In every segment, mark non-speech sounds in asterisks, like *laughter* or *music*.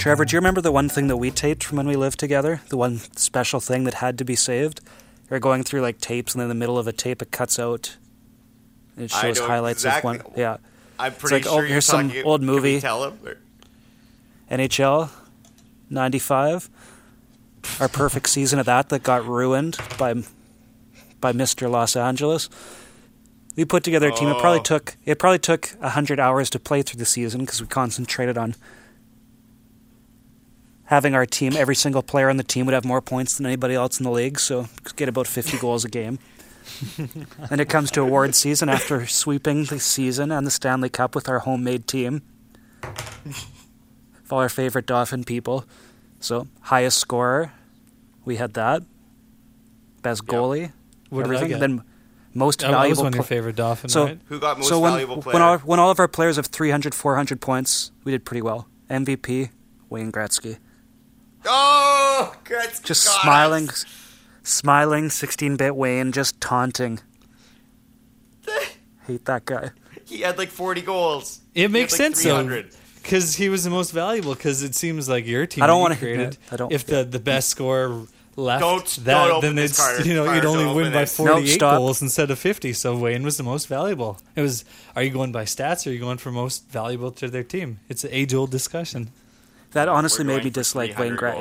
Trevor, do you remember the one thing that we taped from when we lived together? The one special thing that had to be saved? You're going through like tapes, and in the middle of a tape, it cuts out. It shows highlights exactly- of one. Yeah. I'm pretty like, sure oh, here's some talking, old movie. tell him? Or- NHL 95 our perfect season of that that got ruined by by Mr. Los Angeles we put together a team it probably Oh. took it probably took 100 hours to play through the season because we concentrated on having our team every single player on the team would have more points than anybody else in the league so get about 50 *laughs* goals a game and it comes to award season after sweeping the season and the Stanley Cup with our homemade team of all our favorite Dolphin people. So highest scorer, we had that. Best Yeah. goalie, What did I everything. get? Then most oh, I was valuable. one of your favorite Dolphin, So- right? Who got most so when valuable player? when all, when all of our players have 300, 400 points, we did pretty well. MVP Wayne Gretzky, oh, Gretzky just got smiling, smiling, 16-bit Wayne, just taunting. *laughs* Hate that guy. He had like 40 goals. It makes like, sense though, because he was the most valuable. Because it seems like your team. I don't wanna- created. I don't- If the the best scorer left Don't- that, don't then this, it's Carter. you know Carter, you'd only win by this. Nope, forty eight goals instead of fifty. So Wayne was the most valuable. It was. Are you going by stats? or Are you going for most valuable to their team? It's an age old discussion. That honestly made me dislike Wayne 300 Gretzky.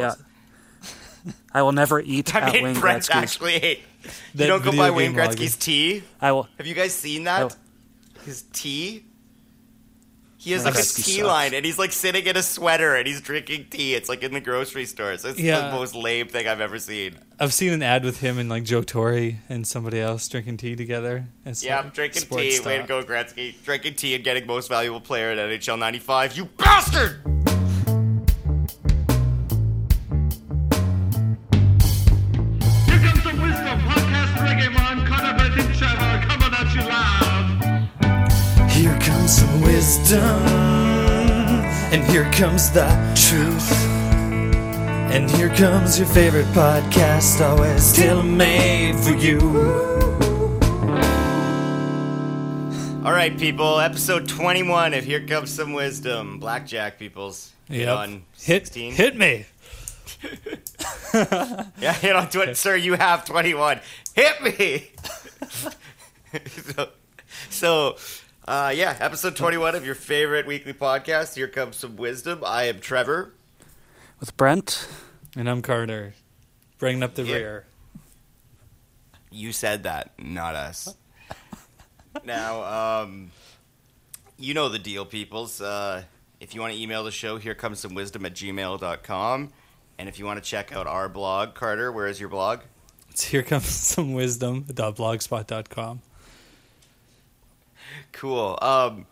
Yeah. *laughs* I will never eat *laughs* I at made Wayne Brent Gretzky's. actually hate. *laughs* You don't go video by Wayne game login. Gretzky's tea. I will. Have you guys seen that? Oh. His tea. He has Wayne like a Gretzky tea sucks. line, and he's like sitting in a sweater, and he's drinking tea. It's like in the grocery stores. It's Yeah. the most lame thing I've ever seen. I've seen an ad with him and like Joe Torre and somebody else drinking tea together. It's Yeah, like I'm drinking sports tea. Way to talk. go, Gretzky. Drinking tea and getting most valuable player at NHL 95. You bastard! Man, Connor Bennett Trevor coming at you loud. Here comes some wisdom, and here comes the truth. And here comes your favorite podcast, always tailor made for you. All right, people. Episode 21 of Here Comes Some Wisdom. Blackjack, peoples. Hit Yep. on Hit, 16. hit me. *laughs* Yeah, hit on 20. *laughs* Sir, you have 21. Hit me! So, so uh, yeah, episode 21 of your favorite weekly podcast. Here Comes Some Wisdom. I am Trevor. With Brent, And I'm Carter, bringing up the Yeah. rear. You said that, not us. now, um, you know the deal, peoples. Uh, if you want to email the show, here comes some wisdom at gmail.com. And if you want to check out our blog, Carter, where is your blog? It's here comes *laughs* some wisdom. Blogspot.com. Cool. Um,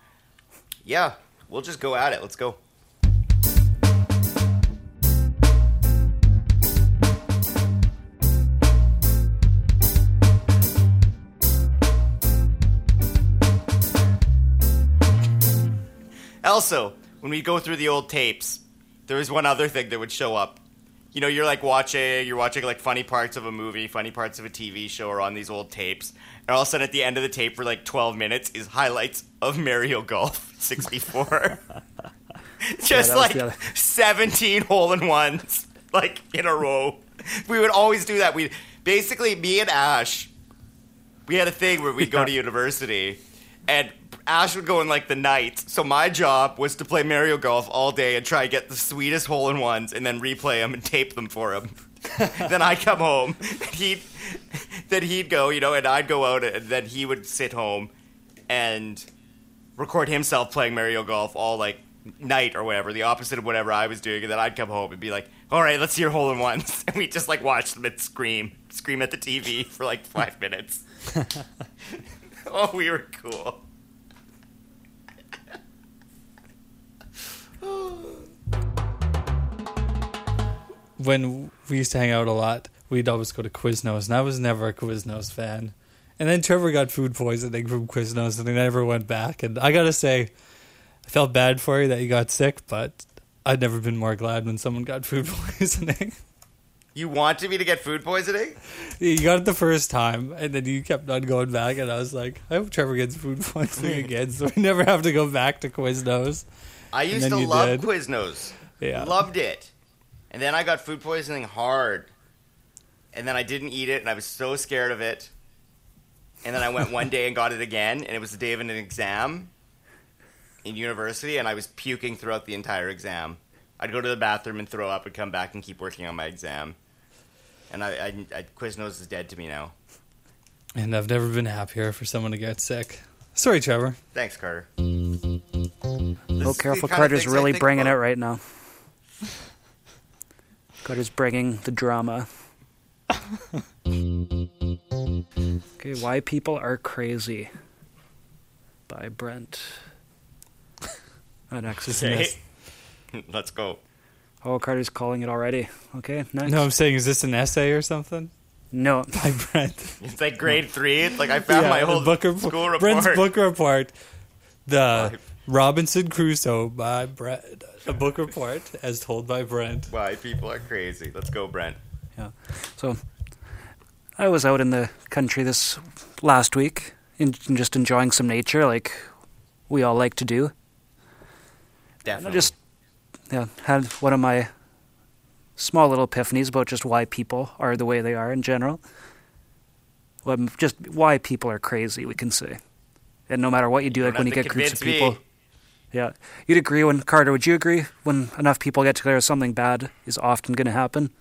yeah, we'll just go at it. Let's go. Also, when we go through the old tapes, there was one other thing that would show up. You know, you're like watching, you're watching like funny parts of a movie, funny parts of a TV show, or on these old tapes, and all of a sudden at the end of the tape for like 12 minutes is highlights of Mario Golf *laughs* 64. *laughs* Just was like 17 hole in ones, *laughs* like in a row. We would always do that. We basically me and Ash, we had a thing where we'd go to university, and Ash would go in like the night. So my job was to play Mario Golf all day and try to get the sweetest hole in ones, and then replay them and tape them for him. *laughs* then I'd come home, he'd then he'd go, you know, and I'd go out, and then he would sit home and record himself playing Mario Golf all like night or whatever, the opposite of whatever I was doing, and then I'd come home and be like, "All right, let's hear hole in ones," *laughs* and we just like watch them and scream, scream at the TV for like five minutes. *laughs* *laughs* oh, we were cool. when we used to hang out a lot, we'd always go to Quiznos, and I was never a Quiznos fan. And then Trevor got food poisoning from Quiznos, and he never went back. And I gotta say, I felt bad for you that you got sick, but I'd never been more glad when someone got food *laughs* poisoning. You wanted me to get food poisoning? you got it the first time, and then you kept on going back, and I was like, I hope Trevor gets food *laughs* poisoning again, so we never have to go back to Quiznos. I used to love did. Quiznos. Yeah. Loved it. And then I got food poisoning hard. And then I didn't eat it, and I was so scared of it. And then I went one day and got it again, and it was the day of an exam in university, and I was puking throughout the entire exam. I'd go to the bathroom and throw up and come back and keep working on my exam. And I, I, I Quiznos is dead to me now. And I've never been happier for someone to get sick. Sorry, Trevor. Thanks, Carter. Oh, This careful, is the kind of Carter's really think bringing it right now. Carter's bringing the drama. okay, why people are crazy by Brent. Oh, next. Okay. Let's go. Oh, Carter's calling it already. Okay, next. No, I'm saying, is this an essay or something? No. *laughs* By Brent. It's like grade three. It's like I found my the whole book rep- school report. Brent's book report. The Robinson Crusoe by Brent. A book report as told by Brent. Why people are crazy. Let's go, Brent. Yeah. So I was out in the country this last week and just enjoying some nature like we all like to do. And I Definitely. Just yeah, had one of my small little epiphanies about just why people are the way they are in general. Well, just why people are crazy, we can say. And no matter what you do, don't like when you get groups of people. me. Yeah. You'd agree when Carter, would you agree when enough people get together something bad is often gonna happen?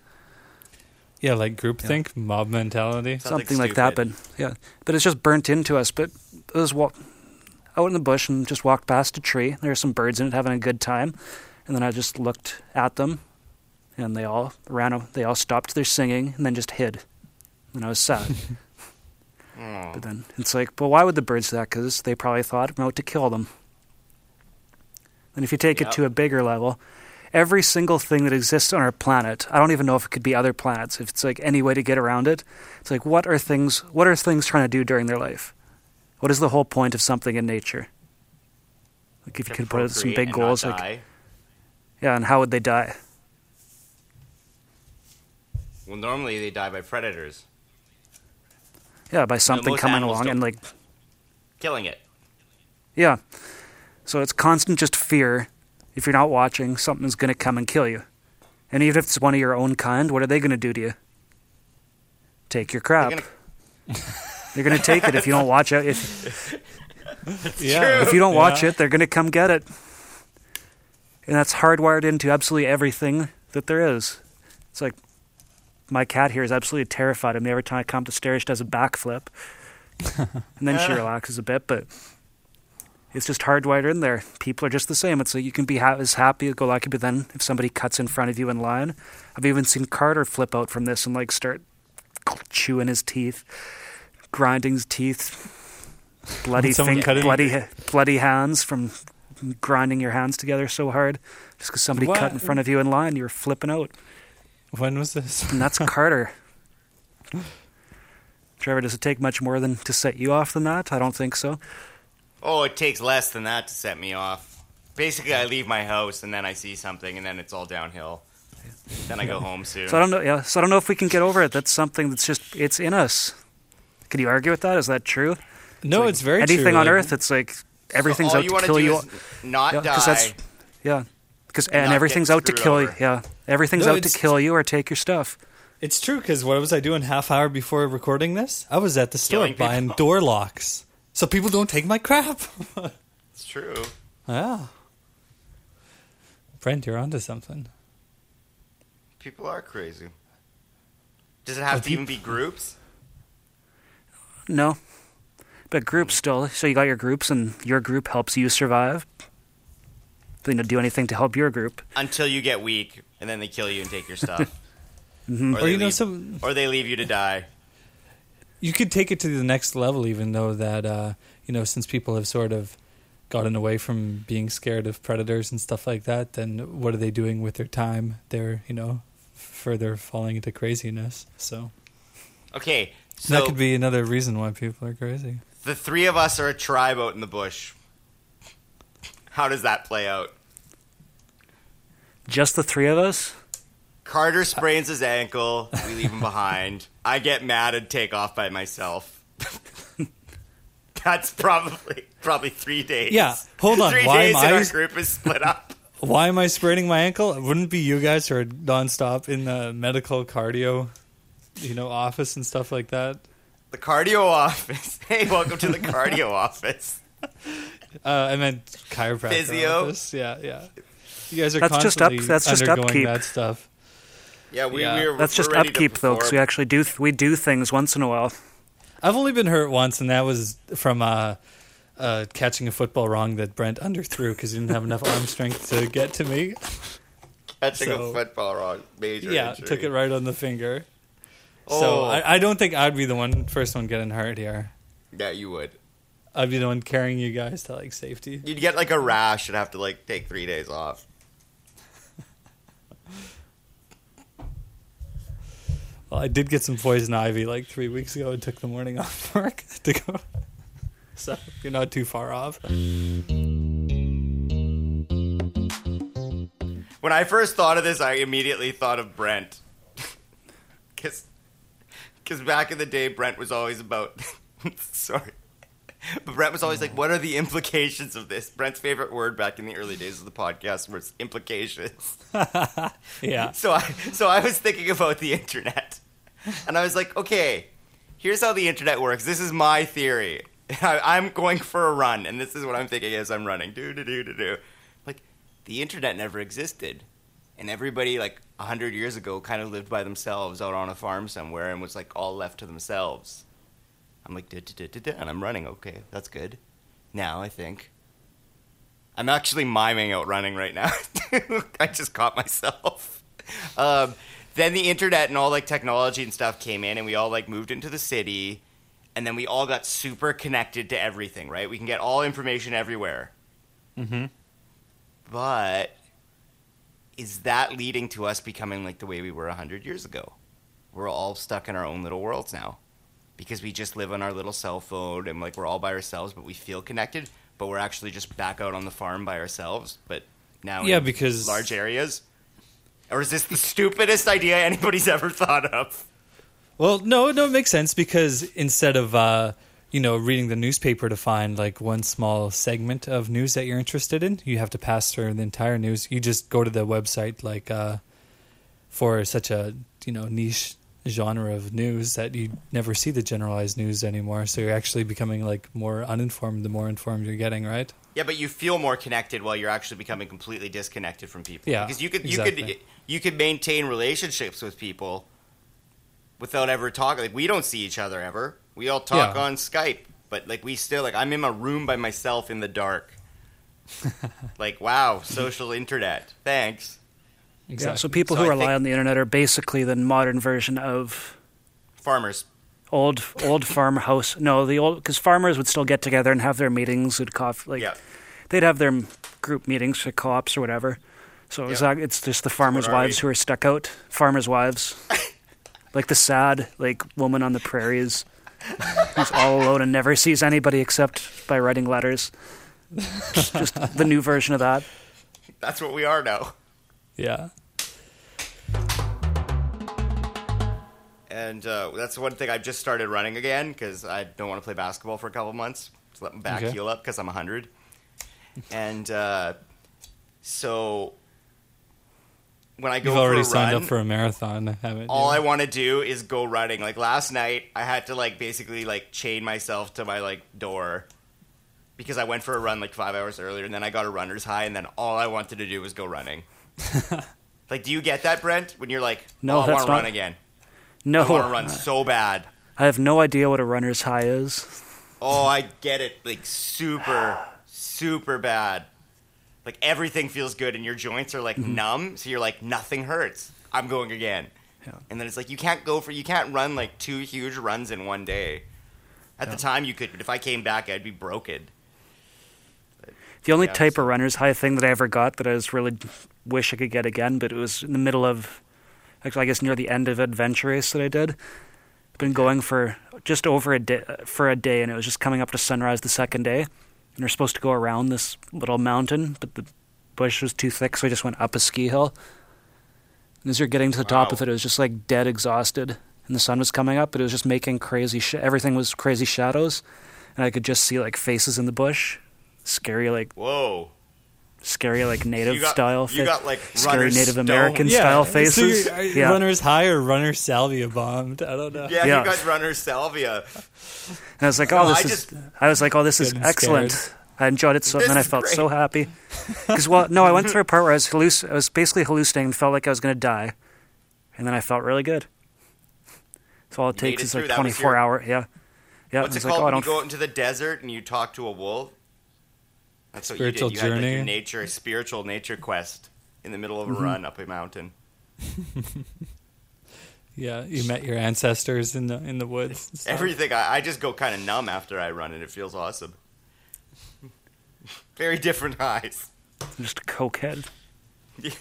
Yeah, like groupthink, mob mentality. Something something like that. But yeah, but it's just burnt into us. But it was walk- out in the bush and just walked past a tree. There were some birds in it having a good time, and then I just looked at them, and they all ran. They all stopped their singing and then just hid. And I was sad. *laughs* Oh. but then it's like, well, why would the birds do that? Because they probably thought I'm out to kill them. And if you take Yep. it to a bigger level, every single thing that exists on our planet, I don't even know if it could be other planets. If it's like any way to get around it, it's like what are things? What are things trying to do during their life? What is the whole point of something in nature? Like if you could put some big goals, like die. Yeah, and how would they die? Well, normally they die by predators. Yeah, by something most coming along and like Killing it. Yeah. So it's constant just fear. If you're not watching, something's going to come and kill you. And even if it's one of your own kind, what are they going to do to you? Take your crap. They're *laughs* They're gonna- going to take it if you don't watch it. If, yeah. if you don't watch Yeah. it, they're going to come get it. And that's hardwired into absolutely everything that there is. It's like my cat here is absolutely terrified of me every time I come to stairs. She does a backflip, and then she *laughs* relaxes a bit. But it's just hardwired in there. People are just the same. It's like you can be ha- as happy as go lucky, but then if somebody cuts in front of you in line, I've even seen Carter flip out from this and like start chewing his teeth, grinding his teeth, *laughs* bloody fing- bloody bloody hands from grinding your hands together so hard just because somebody What? cut in front of you in line, You were flipping out, When was this? and that's *laughs* Carter. Trevor, does it take much more than to set you off than that? I don't think so. Oh, it takes less than that to set me off. Basically, I leave my house and then I see something, and then it's all downhill. Then I go home soon. So I don't know. Yeah. So I don't know if we can get over it. That's something that's just it's in us. Can you argue with that? Is that true? No, Like, it's very anything true. on like- Earth. It's like everything's so all out you to wanna kill do you. is not Yeah, die. 'cause that's- Yeah. Because and everything's out to screwed kill you. Yeah. Everything's No, out to kill you or take your stuff. It's true because what was I doing half hour before recording this? I was at the store Killing people. buying door locks so people don't take my crap. *laughs* It's true. yeah. Brent, you're onto something. People are crazy. Does it have Are to even be groups? No. But groups still. So you got your groups, and your group helps you survive. They don't do anything to help your group. Until you get weak, and then they kill you and take your stuff. *laughs* Mm-hmm. Or, Or they you know leave, some or they leave you to die. you could take it to the next level even though that uh, you know since people have sort of gotten away from being scared of predators and stuff like that then what are they doing with their time they're you know further falling into craziness so, Okay, so that could be another reason why people are crazy the three of us are a tribe out in the bush. How does that play out? Just the three of us? Carter sprains his ankle. We leave him behind. I get mad and take off by myself. *laughs* That's probably probably three days. Yeah, hold on, Three why days am I- our group is split up. *laughs* Why am I spraining my ankle? It wouldn't be you guys who are nonstop in the medical cardio, you know, office and stuff like that. The cardio office. *laughs* Hey, welcome to the cardio *laughs* office. Uh, I meant chiropractor Physio? office. Yeah, yeah. You guys are That's just up- constantly that's just undergoing upkeep. that stuff. Yeah, we, Yeah. we're That's just ready to upkeep though, because we actually do th- we do things once in a while. I've only been hurt once, and that was from uh, uh, catching a football wrong that Brent underthrew because he didn't have enough arm strength to get to me. catching so- a football wrong. Major yeah, injury. took it right on the finger. Oh. So I, I don't think I'd be the one first one getting hurt here. Yeah, you would. I'd be the one carrying you guys to like safety. You'd get like a rash and have to like take three days off. *laughs* Well, I did get some poison ivy like three weeks ago and took the morning *laughs* off work to go. *laughs* So you're not too far off. When I first thought of this, I immediately thought of Brent. Because back in the day, Brent was always about. *laughs* sorry. But Brent was always like, mm. what are the implications of this? Brent's favorite word back in the early days of the podcast was implications. *laughs* Yeah. So I, so I was thinking about the internet. And I was like, okay, here's how the internet works. This is my theory. I, I'm going for a run, and this is what I'm thinking as I'm running. Do, do, do, do, do. Like, the internet never existed. And everybody, like, 100 years ago, kind of lived by themselves out on a farm somewhere and was, like, all left to themselves. I'm like, da, da, da, da, da, and I'm running. Okay, that's good. Now, I think. I'm actually miming out running right now. *laughs* I just caught myself. *laughs* Um, then the internet and all like technology and stuff came in, and we all like moved into the city, and then we all got super connected to everything. Right? We can get all information everywhere. Mm-hmm. But is that leading to us becoming like the way we were 100 years ago? We're all stuck in our own little worlds now because we just live on our little cell phone and like we're all by ourselves, but we feel connected, but we're actually just back out on the farm by ourselves, but now Yeah, in because- large areas. Or is this the stupidest idea anybody's ever thought of? Well, no, no, it makes sense because instead of uh, you know reading the newspaper to find like one small segment of news that you're interested in, you have to pass through the entire news. You just go to the website like uh, for such a you know niche genre of news that you never see the generalized news anymore. So you're actually becoming like more uninformed the more informed you're getting, right? Yeah, but you feel more connected while you're actually becoming completely disconnected from people. Yeah, because you could you exactly. could you could maintain relationships with people without ever talking. Like we don't see each other ever. We all talk Yeah. on Skype, but like we still like I'm in my room by myself in the dark. *laughs* like wow, social internet. Thanks, Yeah, so people So who I rely on the internet are basically the modern version of farmers. old old *laughs* farmhouse. No, the old because farmers would still get together and have their meetings. Would cough like yeah, they'd have their group meetings for co-ops or whatever. So it's Yeah. ac- it's just the farmers' wives we? who are stuck out. Farmers' wives, *laughs* like the sad like woman on the prairies, who's all alone and never sees anybody except by writing letters. just the new version of that. that's what we are now. Yeah. And uh, that's one thing I've just started running again because I don't want to play basketball for a couple months. Just let my back Okay. heal up because I'm 100. and uh, so when I go You've already for a signed run, up for a marathon, *laughs* haven't all I want to do is go running. Like last night, I had to like basically like chain myself to my like door because I went for a run like five hours earlier, and then I got a runner's high, and then all I wanted to do was go running. *laughs* like, do you get that, Brent? When you're like, No, oh, I that's want to not- run again. No, I want to run so bad. I have no idea what a runner's high is. Oh, I get it. Like super, super bad. Like everything feels good, and your joints are like mm-hmm. numb, so you're like nothing hurts. I'm going again. Yeah. And then it's like you can't go for you can't run like two huge runs in one day. At the time you could, but if I came back, I'd be broken. The only Yeah, type of runner's high thing that I ever got that I was really wish I could get again, but it was in the middle of, actually, I guess near the end of adventure race that I did. I've been going for just over a day for a day, and it was just coming up to sunrise the second day, and we're supposed to go around this little mountain, but the bush was too thick, so I just went up a ski hill. And as you're getting to the top Wow. of it, it was just like dead exhausted, and the sun was coming up, but it was just making crazy. Sh- everything was crazy shadows, and I could just see like faces in the bush, scary like Whoa. Scary like native You got- style. you fa- got, like, scary runner Native American stone. style So faces. you're- you yeah, Runner's high or runner salvia bombed? I don't know. Yeah, Yeah. you got runner salvia. and I was like, No, oh, this I is. just- I was like, oh, this is excellent. scared. I enjoyed it so, and then I felt great. so happy. Because well, no, I went through a part where I was halluc- I was basically hallucinating, and felt like I was going to die, and then I felt really good. So all it You made takes it is like through. That was 24 your- hour. Yeah, yeah. What's I it was like, called oh, when you don't. go out into the desert and you talk to a wolf? That's what Spiritual you did. You had like journey. a nature, a spiritual nature quest in the middle of a Mm-hmm. run up a mountain. *laughs* Yeah, you met your ancestors in the in the woods. Everything. I, I just go kind of numb after I run, and it feels awesome. *laughs* Very different highs. Just a cokehead. Yeah. *laughs*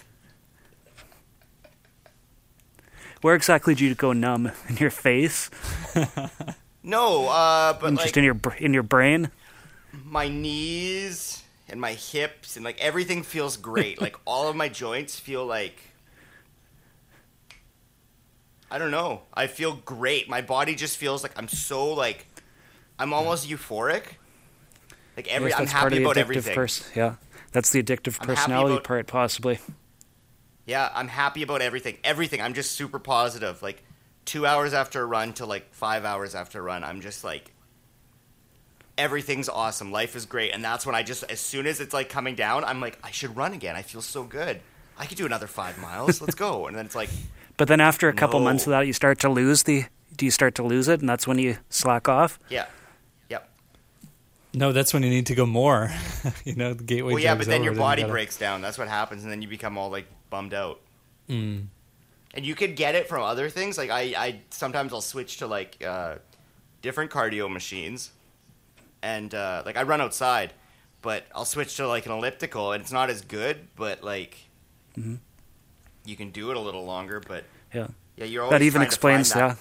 Where exactly did you go numb? In your face? No, uh, but And like just in your in your brain? my knees and my hips and like everything feels great. *laughs* like all of my joints feel like I don't know. I feel great. My body just feels like I'm so like I'm almost euphoric. Like every Yes, I'm happy about everything. pers- yeah, that's the addictive I'm personality about- part, possibly. Yeah, I'm happy about everything. Everything. I'm just super positive. Like two hours after a run to like five hours after a run, I'm just like everything's awesome. Life is great, and that's when I just as soon as it's like coming down, I'm like I should run again. I feel so good. I could do another five miles. Let's go. And then it's like *laughs* But then after a couple No. months of that, you start to lose the. Do you start to lose it, and that's when you slack off? yeah, yep. No, that's when you need to go more. *laughs* you know, the gateway. Well, yeah, but then over, your body gotta- breaks down. That's what happens, and then you become all like bummed out. Mm. and you could get it from other things. Like I, I sometimes I'll switch to like uh, different cardio machines, and uh, like I run outside, but I'll switch to like an elliptical, and it's not as good, but like Mhm. you can do it a little longer. But Yeah. yeah, you're always That even trying to find explains. that. Yeah.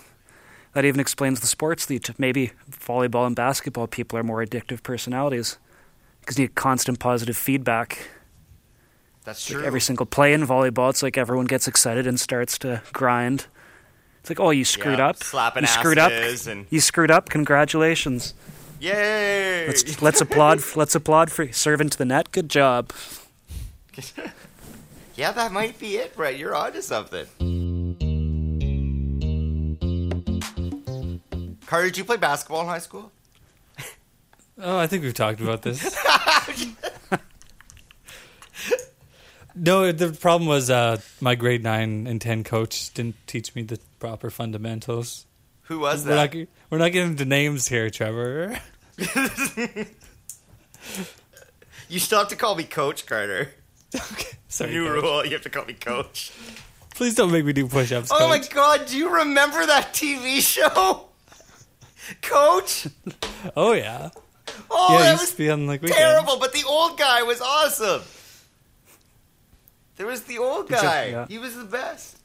That even explains the sports. That maybe volleyball and basketball people are more addictive personalities because you get constant positive feedback. That's Like true. every single play in volleyball, it's like everyone gets excited and starts to grind. It's like, oh, you screwed Yeah, up. slapping you screwed up. and- You screwed up. Congratulations. Yay! Let's let's applaud. *laughs* Let's applaud for serving to the net. Good job. *laughs* yeah, that might be it, Brett. You're onto something. Carter, did you play basketball in high school? *laughs* Oh, I think we've talked about this. no, the problem was uh, my grade nine and ten coach didn't teach me the proper fundamentals. Who was We're that? not, we're not getting into names here, Trevor. *laughs* You still have to call me Coach Carter. *laughs* okay, sorry. New Coach. rule: you have to call me Coach. Please don't make me do push-ups. Oh my God! Do you remember that TV show, Coach? Oh yeah. Oh, yeah, that was to be on like terrible. But the old guy was awesome. There was the old Did you- guy. yeah. He was the best.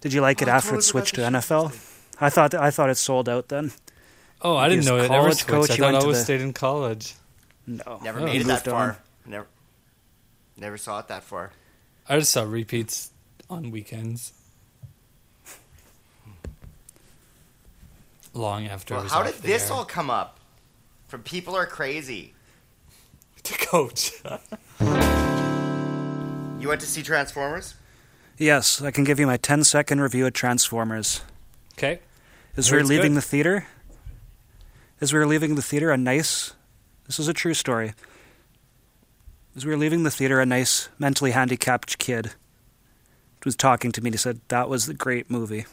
Did you like it Oh, I after totally it switched to forgot the NFL? I thought I thought it sold out then. Oh, I didn't He know was it ever college switched. coach, I he thought went I to always the- stayed in college. No, Never Oh, made it moved that on. far. Never, never saw it that far. I just saw repeats on weekends. Long after. I Well, was how did the this all come up? From people are crazy. *laughs* to coach? You went to see Transformers? Yes, I can give you my 10 second review of Transformers. Okay. As we were leaving good. the theater, as we were leaving the theater, a nice, this is a true story. As we were leaving the theater, a nice mentally handicapped kid was talking to me and he said, That was a great movie.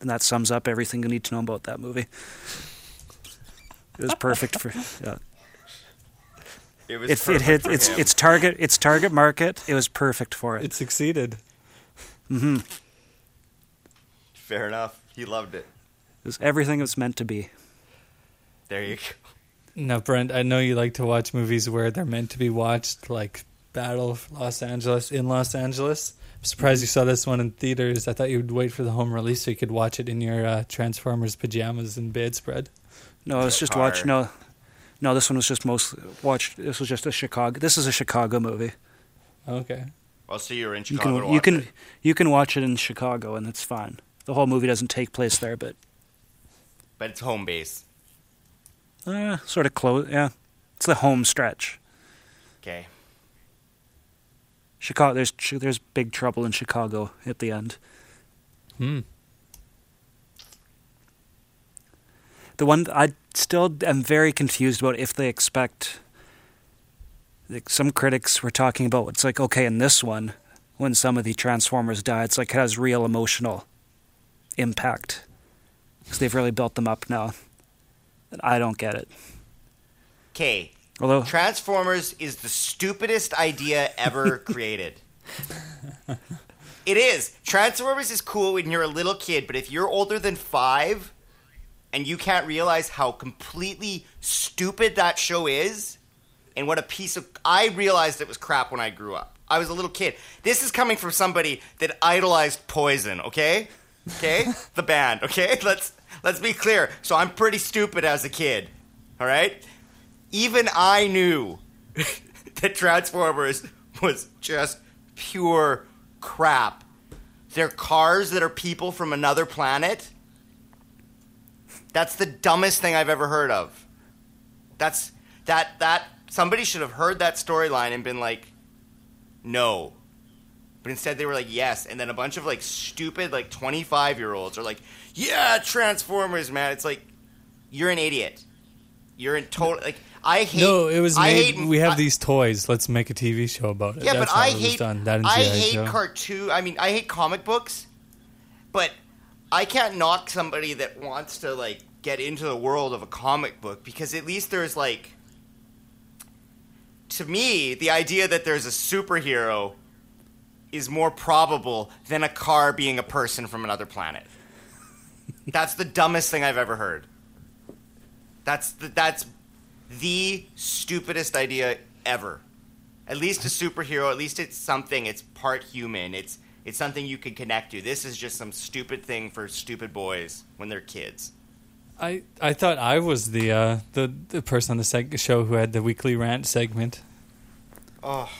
And that sums up everything you need to know about that movie. It was perfect for *laughs* yeah. It was It, it hit for its him. its target its target market. It was perfect for it. It succeeded. hmm Fair enough. He loved it. It was everything it was meant to be. There you go. Now, Brent, I know you like to watch movies where they're meant to be watched, like Battle of Los Angeles in Los Angeles. I'm surprised you saw this one in theaters. I thought you would wait for the home release so you could watch it in your uh, Transformers pajamas and bedspread. No, I was just Car. watching. No, no, this one was just mostly watched. This was just a Chicago. This is a Chicago movie. Okay. Well, so you were in You Chicago. to can you can it. you can watch it in Chicago and it's fine. The whole movie doesn't take place there, but but it's home base. uh, sort of close. Yeah, it's the home stretch. Okay. Chicago. There's there's big trouble in Chicago at the end. Hmm. The one I still am very confused about if they expect. Like some critics were talking about. It's like okay, in this one, when some of the Transformers die, it's like it has real emotional impact because they've really built them up now. And I don't get it. Okay, Although Transformers is the stupidest idea ever *laughs* created. it is. Transformers is cool when you're a little kid, but if you're older than five and you can't realize how completely stupid that show is and what a piece of. I realized it was crap when I grew up. I was a little kid. This is coming from somebody that idolized Poison, okay? Okay? the band, okay? *laughs* Let's let's be clear. So I'm pretty stupid as a kid. All right? even I knew *laughs* that Transformers was just pure crap. They're cars that are people from another planet. That's the dumbest thing I've ever heard of. That's that that somebody should have heard that storyline and been like, no. But instead they were like, yes. And then a bunch of like stupid like 25 year olds are like, yeah, Transformers, man. It's like, you're an idiot. You're in total like I hate. No, it was I made. hate, we have I- these toys. Let's make a TV show about it. Yeah, That's but I hate. done. That I hate Joe. cartoon. I mean, I hate comic books, but I can't knock somebody that wants to like get into the world of a comic book because at least there's like. To me, the idea that there's a superhero is more probable than a car being a person from another planet. That's the dumbest thing I've ever heard. That's the, that's the stupidest idea ever. At least a superhero, at least it's something. It's part human. It's it's something you can connect to. This is just some stupid thing for stupid boys when they're kids. I, I thought I was the uh, the the person on the seg- show who had the weekly rant segment. Oh,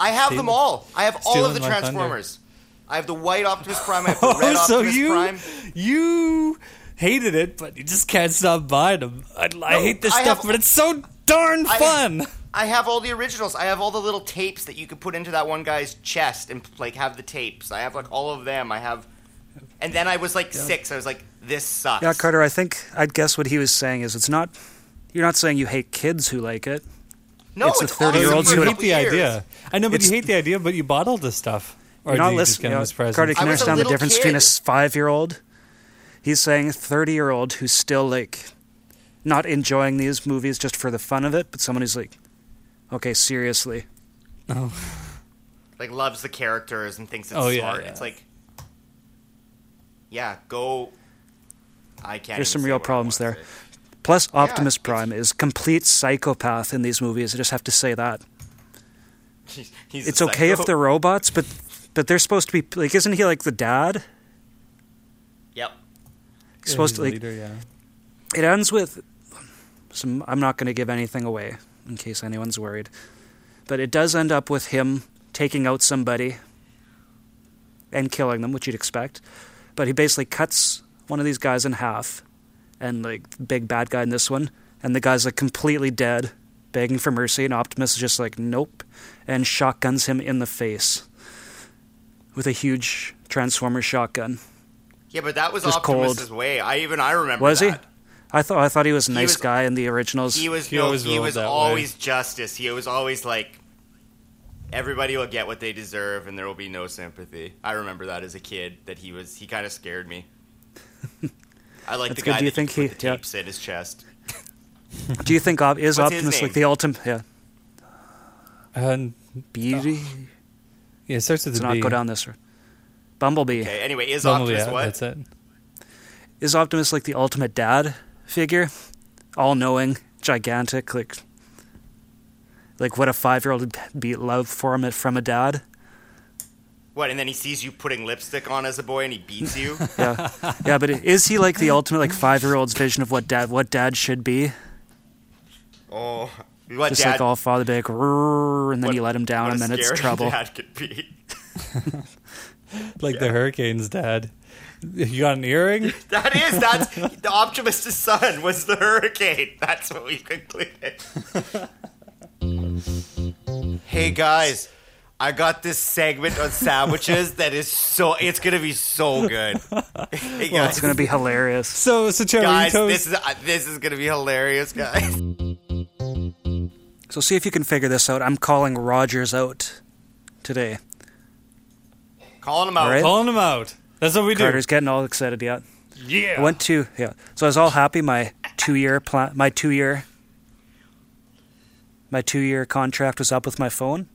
I have them all. I have all of the. Transformers. I have the white Optimus Prime. I have *laughs* the red Oh, so Optimus you Prime. you hated it, but you just can't stop buying them. I, I hate this I stuff, have- but it's so darn fun. I have all the originals. I have all the little tapes that you could put into that one guy's chest and like have the tapes. I have like all of them. I have, and then I was like six. I was like, this sucks. yeah, Carter, I think I'd guess what he was saying is it's not. You're not saying you hate kids who like it. No, It's the it's 30-year-olds awesome who you hate the years. idea. I know, but It's- you hate the idea, but you bought all this stuff. Or You're not do you just listening. get you them know. Carter, can I you understand the little difference between a five year old? He's saying 30 year old who's still like not enjoying these movies just for the fun of it, but someone who's like, okay, seriously. Oh. like loves the characters and thinks it's Oh, yeah, smart. yeah. It's like, yeah, go. I can't. There's some real problems wanna there. Say. Plus, Optimus it's- Prime is complete psychopath in these movies. I just have to say that. He's, he's It's okay if they're robots, but but they're supposed to be like, isn't he like the dad? Yep. He's supposed to like. leader, yeah. It ends with some. I'm not going to give anything away in case anyone's worried, but it does end up with him taking out somebody and killing them, which you'd expect. But he basically cuts one of these guys in half, and like big bad guy in this one, and the guy's like completely dead, begging for mercy, and Optimus is just like nope, and shotguns him in the face with a huge Transformer shotgun. Yeah, but that was Just Optimus's cold. way. I even I remember. Was he? I thought I thought he was a nice was- guy in the originals. He was He no, always he was that way. always justice. He was always like, everybody will get what they deserve, and there will be no sympathy. I remember that as a kid. That he was. He kind of scared me. *laughs* I like That's the good. guy Do you that think put he- the yeah. tapes in his chest. *laughs* Do you think Op- is What's Optimus like the ultimate? Yeah, uh, And Beauty. yeah, it starts with Let's a not B. go down this road. Bumblebee Okay. Anyway, is Bumblebee, Optimus yeah, what? That's it. is Optimus like the ultimate dad figure, all knowing, gigantic, like like what a five year old would be love for him from a dad. What? And then he sees you putting lipstick on as a boy, and he beats you. *laughs* Yeah, yeah, but is he like the ultimate like five year old's vision of what dad what dad should be? oh, what Just dad? like all father be like, and then what- you let him down, and then it's trouble. Dad could be. *laughs* Like the Hurricane's dad. You got an earring? *laughs* That is, that's the Optimus' son was the hurricane. That's what we concluded. hey guys, I got this segment on sandwiches that is so. It's gonna be so good. *laughs* *laughs* Hey, guys, It's going to be hilarious. So, so Trevor, guys, toast- this is uh, this is gonna be hilarious, guys. So see if you can figure this out. I'm calling Rogers out today. Calling them out. All right. calling them out. That's what we do. Carter's getting all excited yet. Yeah. I went to yeah. So I was all happy. My two year plan. My two year. My two year contract was up with my phone.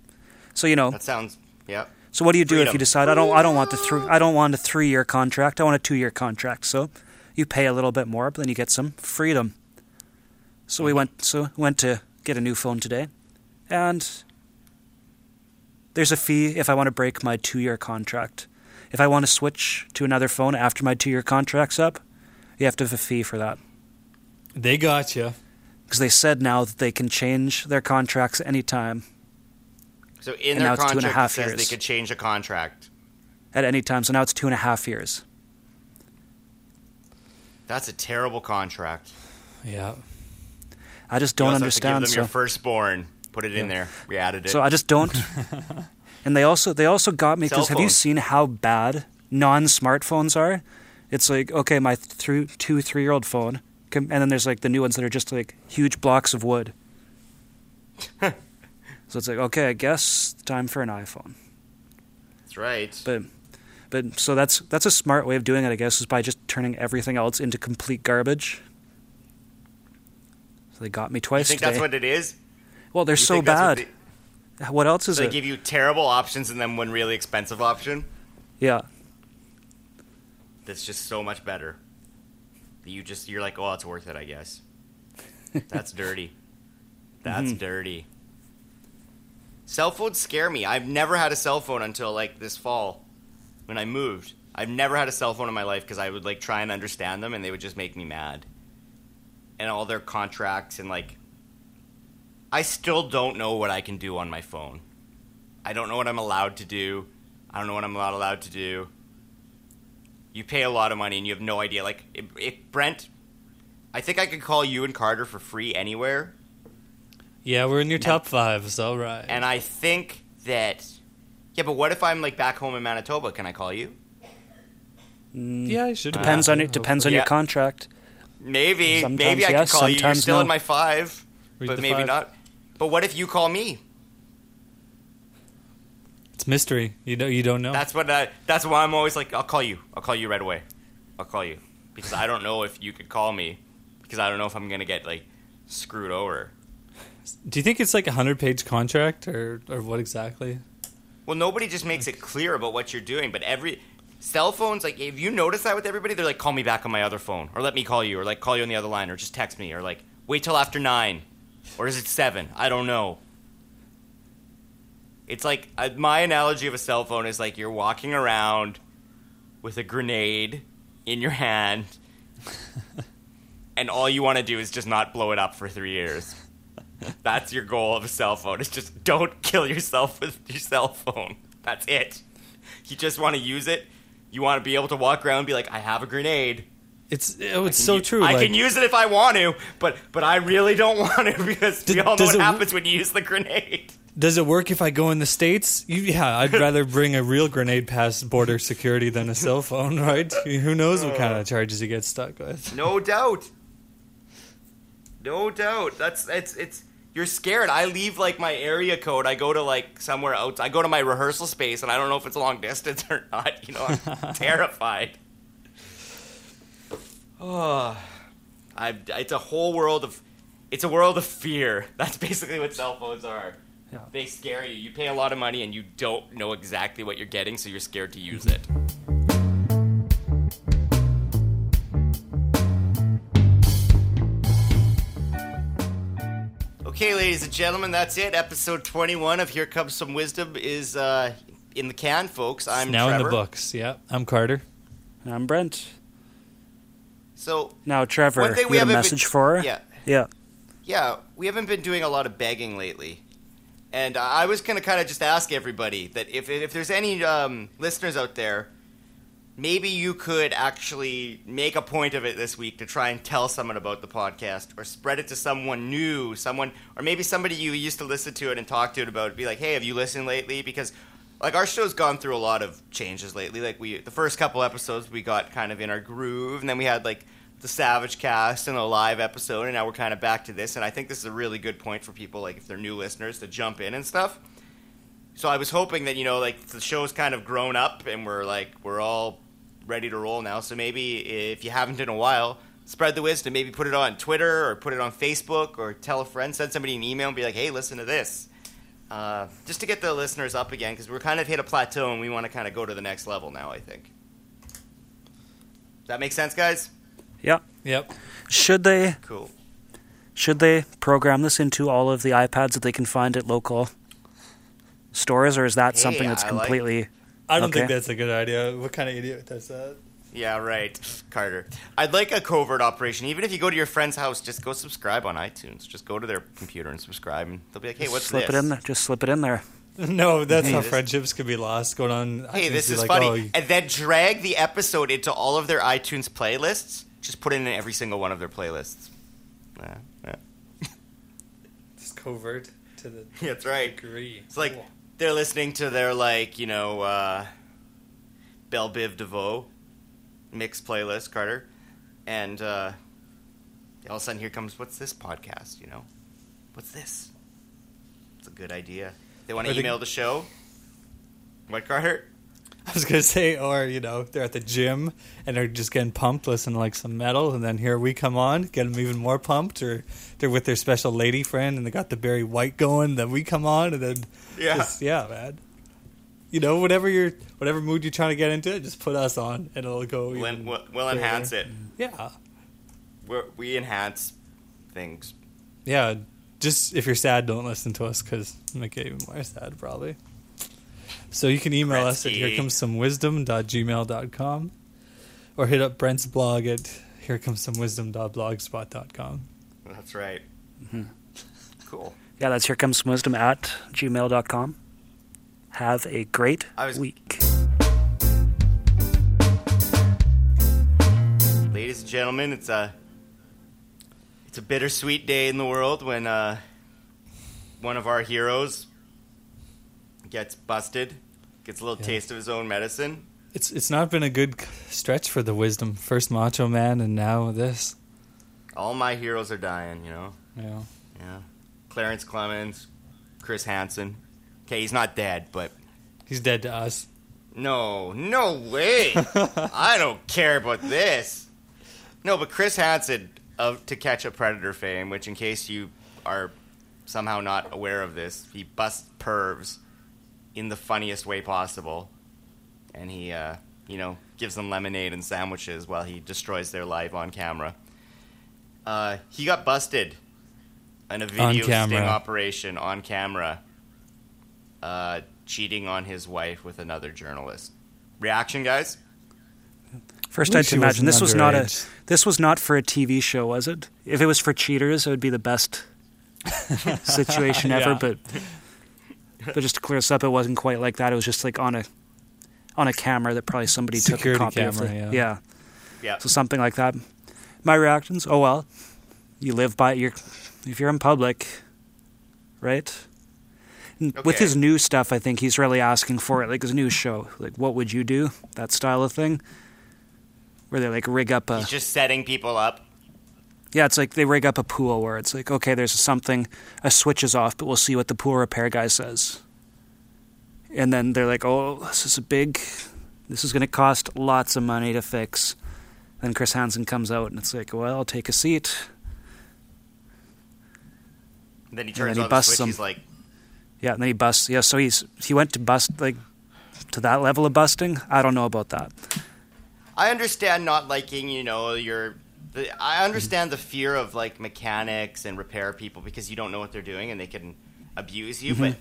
So you know. That sounds. yeah. So what do you do if you decide I don't I don't want the three I don't want a three year contract. I want a two year contract. So you pay a little bit more, but then you get some freedom. So we mm-hmm. went so went to get a new phone today, and there's a fee if I want to break my two year contract. If I want to switch to another phone after my two year contract's up, you have to have a fee for that. They got you. Because they said now that they can change their contracts anytime, So in And their now it's two and a contract, half years. they could change a contract. at any time. So now it's two and a half years. That's a terrible contract. Yeah. I just don't also have to give understand. them So. your firstborn. Put it in there. We added it. So I just don't. *laughs* and they also they also got me because have you seen how bad non-smartphones are? It's like okay, my th- two three year old phone, and then there's like the new ones that are just like huge blocks of wood. *laughs* so it's like okay, I guess time for an iPhone. That's right. But but so that's that's a smart way of doing it, I guess, is by just turning everything else into complete garbage. So they got me you twice think today. that's what it is? well, they're You so what bad. they- What else is So they it? give you terrible options and then one really expensive option yeah. that's just so much better. You just you're like, oh, it's worth it, I guess. *laughs* That's dirty. That's Mm-hmm. dirty. Cell phones scare me. I've never had a cell phone until like this fall when I moved. I've never had a cell phone in my life because I would like try and understand them and they would just make me mad. And all their contracts and like I still don't know what I can do on my phone. I don't know what I'm allowed to do. I don't know what I'm not allowed to do. You pay a lot of money and you have no idea. Like, if, if Brent, I think I could call you and Carter for free anywhere. Yeah, we're in your top five, so right. And I think that, yeah, but what if I'm like back home in Manitoba? Can I call you? Mm. yeah, I should. Depends on uh, it. Depends on your contract. Maybe, Sometimes maybe I yes, could call you. You're sometimes still in my five, Read but maybe five. not. But what if you call me? It's mystery. You don't. You don't know. That's what. I, that's why I'm always like, I'll call you. I'll call you right away. I'll call you because I don't know if you could call me because I don't know if I'm gonna get like screwed over. Do you think it's like a hundred page contract or or what exactly? Well, nobody just makes it clear about what you're doing, but every cell phones, like, if you notice that with everybody, they're like, call me back on my other phone, or let me call you, or like, call you on the other line, or just text me, or like, wait till after nine, or is it seven? I don't know. It's like uh, my analogy of a cell phone is like you're walking around with a grenade in your hand, *laughs* and all you want to do is just not blow it up for three years. *laughs* That's your goal of a cell phone. It's just don't kill yourself with your cell phone. That's it. You just want to use it. You want to be able to walk around and be like, I have a grenade. It's oh, it's so true. I like, can use it if I want to, but but I really don't *laughs* want to because we all know what it w- happens when you use the grenade. Does it work if I go in the states? You, yeah, I'd *laughs* rather bring a real grenade past border security than a cell phone, right? Who knows what kind of charges you get stuck with? No doubt. No doubt. That's it's it's you're scared. I leave like my area code. I go to like somewhere else. I go to my rehearsal space and I don't know if it's long *laughs* distance or not. You know, I'm *laughs* terrified. *sighs* Oh, I it's a whole world of it's a world of fear. *laughs* That's basically what cell phones are. Yeah. They scare you. You pay a lot of money and you don't know exactly what you're getting, so you're scared to use it. Okay, ladies and gentlemen, that's it. Episode 21 of Here Comes Some Wisdom is uh, in the can, folks. I'm now in the books. Yeah, I'm Carter. I'm Brent. So, Now, Trevor, one thing you we had a haven't message been, for her? Yeah, Yeah. yeah, we haven't been doing a lot of begging lately. And I was going to kind of just ask everybody that if, if there's any um, listeners out there maybe you could actually make a point of it this week to try and tell someone about the podcast or spread it to someone new, someone, or maybe somebody you used to listen to it and talk to it about. it. Be like, hey, have you listened lately? Because like our show's gone through a lot of changes lately. Like we, the first couple episodes, we got kind of in our groove, and then we had like the Savage Cast and a live episode, and now we're kind of back to this. And I think this is a really good point for people, like if they're new listeners, to jump in and stuff. So I was hoping that you know, like the show's kind of grown up, and we're like we're all ready to roll now. So maybe if you haven't in a while, spread the wisdom. Maybe put it on Twitter or put it on Facebook or tell a friend, send somebody an email, and be like, hey, listen to this. Uh, just to get the listeners up again, because we're kind of hit a plateau and we want to kind of go to the next level now. I think. Does that make sense, guys? Yeah. Yep. Should they Cool. should they program this into all of the iPads that they can find at local stores, or is that Hey, something that's I like- completely? I don't Okay. think that's a good idea. What kind of idiot does that? Yeah, right, Carter. I'd like a covert operation. Even if you go to your friend's house, just go subscribe on iTunes. Just go to their computer and subscribe, and they'll be like, "Hey, what's slip this?" it in there. Just slip it in there. *laughs* No, that's Hey, how this- friendships could be lost. Going on. Hey, this is like, funny. oh, you- And then drag the episode into all of their iTunes playlists. Just put it in every single one of their playlists. Yeah, yeah. it's covert to the Yeah, *laughs* That's right. degree. It's like they're listening to their like you know uh, Belle Biv DeVoe mix playlist, Carter, and uh, all of a sudden here comes what's this podcast? You know, what's this? It's a good idea. They want to email the show. What, Carter? *laughs* I was gonna say, or you know, they're at the gym and they're just getting pumped, listening to like some metal, and then here we come on, get them even more pumped. Or they're with their special lady friend and they got the Barry White going. Then we come on, and then Yeah. just, yeah, man. You know, whatever you're, whatever mood you're trying to get into, just put us on, and it'll go. We'll, we'll enhance it. Yeah, We're, we enhance things. yeah. Just if you're sad, don't listen to us because make it even more sad, probably. So you can email us at Gretzky. here comes some wisdom.gmail.com or hit up Brent's blog at here comes some wisdom.blogspot.com. That's right. Cool. Yeah, that's here comes wisdom at gmail.com. Have a great I was- week. ladies and gentlemen, it's a it's a bittersweet day in the world when uh, one of our heroes gets busted, gets a little Yeah. taste of his own medicine. It's it's not been a good stretch for the wisdom. First Macho Man and now this. All my heroes are dying, you know. Yeah. Yeah, Clarence Clemons, Chris Hansen. Okay, he's not dead, but He's dead to us. no, no way. *laughs* I don't care about this. No, but Chris Hansen of To Catch a Predator fame, which in case you are somehow not aware of this, he busts pervs in the funniest way possible, and he, uh, you know, gives them lemonade and sandwiches while he destroys their life on camera. Uh, he got busted in a video sting operation on camera, uh, cheating on his wife with another journalist. Reaction, guys? First, I least had to she imagine this was not a this was not for a TV show, was it? If it was for cheaters, it would be the best *laughs* situation ever. But but just to clear this up, it wasn't quite like that. It was just like on a on a camera that probably somebody took a Security copy of. The, yeah. yeah, Yeah. so something like that. My reactions? Oh well, you live by your if you're in public, right? And With his new stuff, I think he's really asking for it, like his new show. Like, what would you do? That style of thing, where they like rig up a He's just setting people up. Yeah, it's like they rig up a pool where it's like, okay, there's something, a switch is off, but we'll see what the pool repair guy says. And then they're like, oh, this is a big, this is going to cost lots of money to fix. Then Chris Hansen comes out and it's like, well, I'll take a seat. And then he And turns then he on the busts switch. He's like, Yeah, and then he busts. Yeah, so he's he went to bust like to that level of busting. I don't know about that. I understand not liking, you know, your. The, I understand the fear of like mechanics and repair people because you don't know what they're doing and they can abuse you. Mm-hmm. But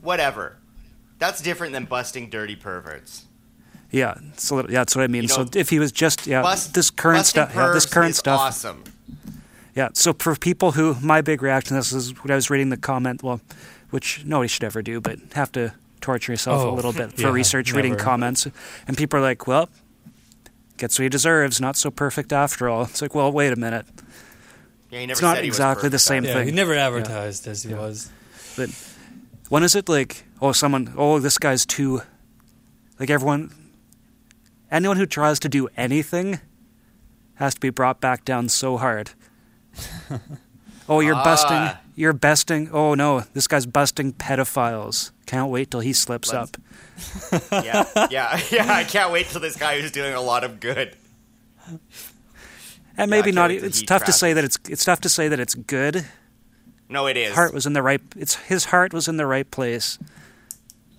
whatever, that's different than busting dirty perverts. Yeah, so yeah, that's what I mean. You so if he was just yeah, Bust, this current stuff, yeah, this current is stuff, awesome. Yeah. So for people who, my big reaction to this is when I was reading the comment, well, which nobody should ever do, but have to torture yourself a Oh, little bit *laughs* for yeah, research, reading comments, and people are like, well, gets what he deserves. Not so perfect after all. It's like, well, wait a minute. Yeah, he never It's not said he was exactly the same. Yeah, thing. he never advertised as he Yeah. was. But when is it like, oh, someone, oh, this guy's too, like everyone, anyone who tries to do anything has to be brought back down so hard. *laughs* oh, you're Ah. busting, you're besting, oh no, this guy's busting pedophiles. Can't wait till he slips Let's- up. *laughs* yeah, yeah, yeah. I can't wait till this guy who's doing a lot of good. And maybe can't not, it's he tough to say that it's, it's tough to say that it's good. No, it is. Heart was in the right, it's, his heart was in the right place.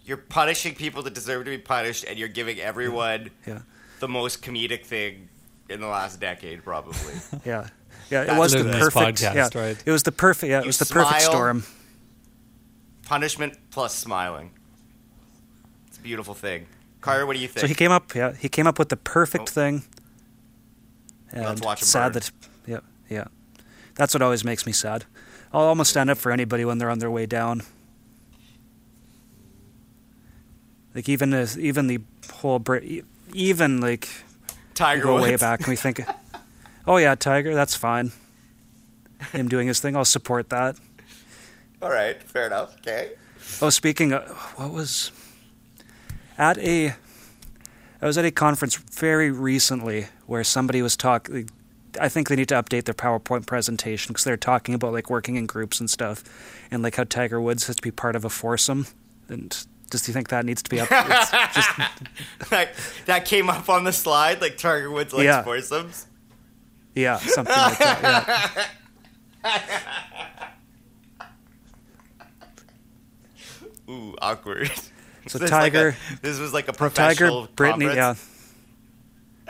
You're punishing people that deserve to be punished, and you're giving everyone Yeah. the most comedic thing in the last decade, probably. *laughs* Yeah. Yeah, it That's was the perfect. podcast, yeah, right? it was the perfect. Yeah, it You was the perfect storm. Punishment plus smiling. It's a beautiful thing. Carter, what do you think? So he came up. Yeah, he came up with the perfect Oh. thing. And Let's watch him sad burn. that. Yeah, yeah. That's what always makes me sad. I'll almost stand up for anybody when they're on their way down. Like even as even the whole even like Tiger go way back and we think, *laughs* oh yeah, Tiger, that's fine. Him doing his thing, I'll support that. All right, fair enough. Okay. Oh, speaking of, what was at a I was at a conference very recently where somebody was talking. I think they need to update their PowerPoint presentation because they're talking about like working in groups and stuff, and like how Tiger Woods has to be part of a foursome. And does you think that needs to be up? *laughs* Just, Like, that came up on the slide, like Tiger Woods likes Yeah. foursomes. yeah, something like that. Yeah. *laughs* Ooh, awkward. *laughs* So This is like Tiger- a- this was like a professional Tiger, professional Brittany, yeah, conference.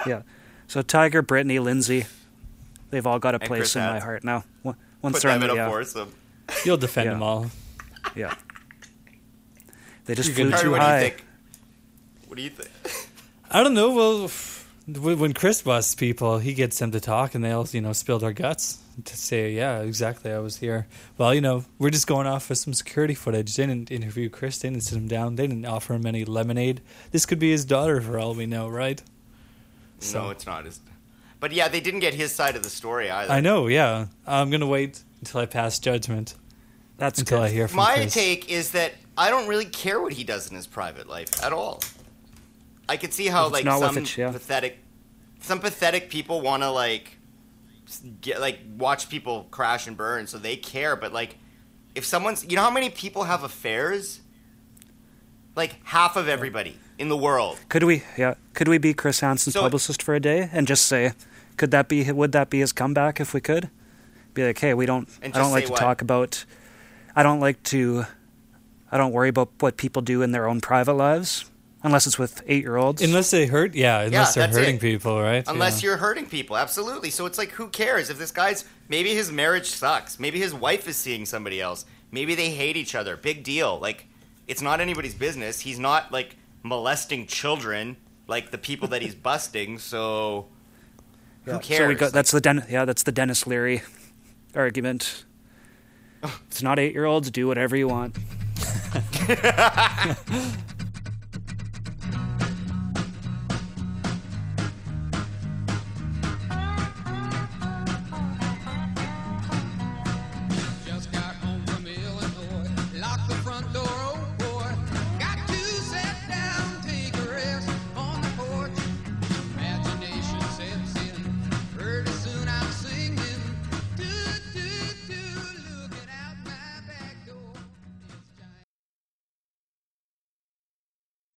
yeah. So Tiger, Brittany, Lindsay, they've all got a And place Chris in my heart now. Once once Put they're on them the in a yeah, foursome. You'll defend Yeah. them all. yeah. They just You flew can- too what do you high. think? What do you think? *laughs* I don't know. Well, when when Chris busts people, he gets them to talk, and they all you know spill their guts to say, "Yeah, exactly, I was here." Well, you know, we're just going off of some security footage. They didn't interview Chris. They didn't sit him down. They didn't offer him any lemonade. This could be his daughter, for all we know, right? So- No, it's not. It's, but yeah, they didn't get his side of the story either. I know. Yeah, I'm gonna wait until I pass judgment That's until good. I hear from My Chris. take is that I don't really care what he does in his private life at all. I could see how like some it, yeah. pathetic, some pathetic people want to like s- get like watch people crash and burn, so they care. But like, if someone's, you know, how many people have affairs? Like half of everybody in the world. Could we? Yeah. Could we be Chris Hansen's So- publicist for a day and just say, could that be? Would that be his comeback if we could? Be like, hey, we don't. I don't like to what? talk about. I don't like to. I don't worry about what people do in their own private lives, unless it's with eight-year-olds. Unless they hurt, yeah. Unless they're hurting it. people, right? Unless yeah. you're hurting people, absolutely. So it's like, who cares if this guy's maybe his marriage sucks, maybe his wife is seeing somebody else, maybe they hate each other. Big deal. Like, it's not anybody's business. He's not like molesting children like the people that he's *laughs* busting. So Yeah. who cares? So we got that's the Den- yeah that's the Denis Leary argument. *laughs* It's not eight-year-olds. Do whatever you want. *laughs*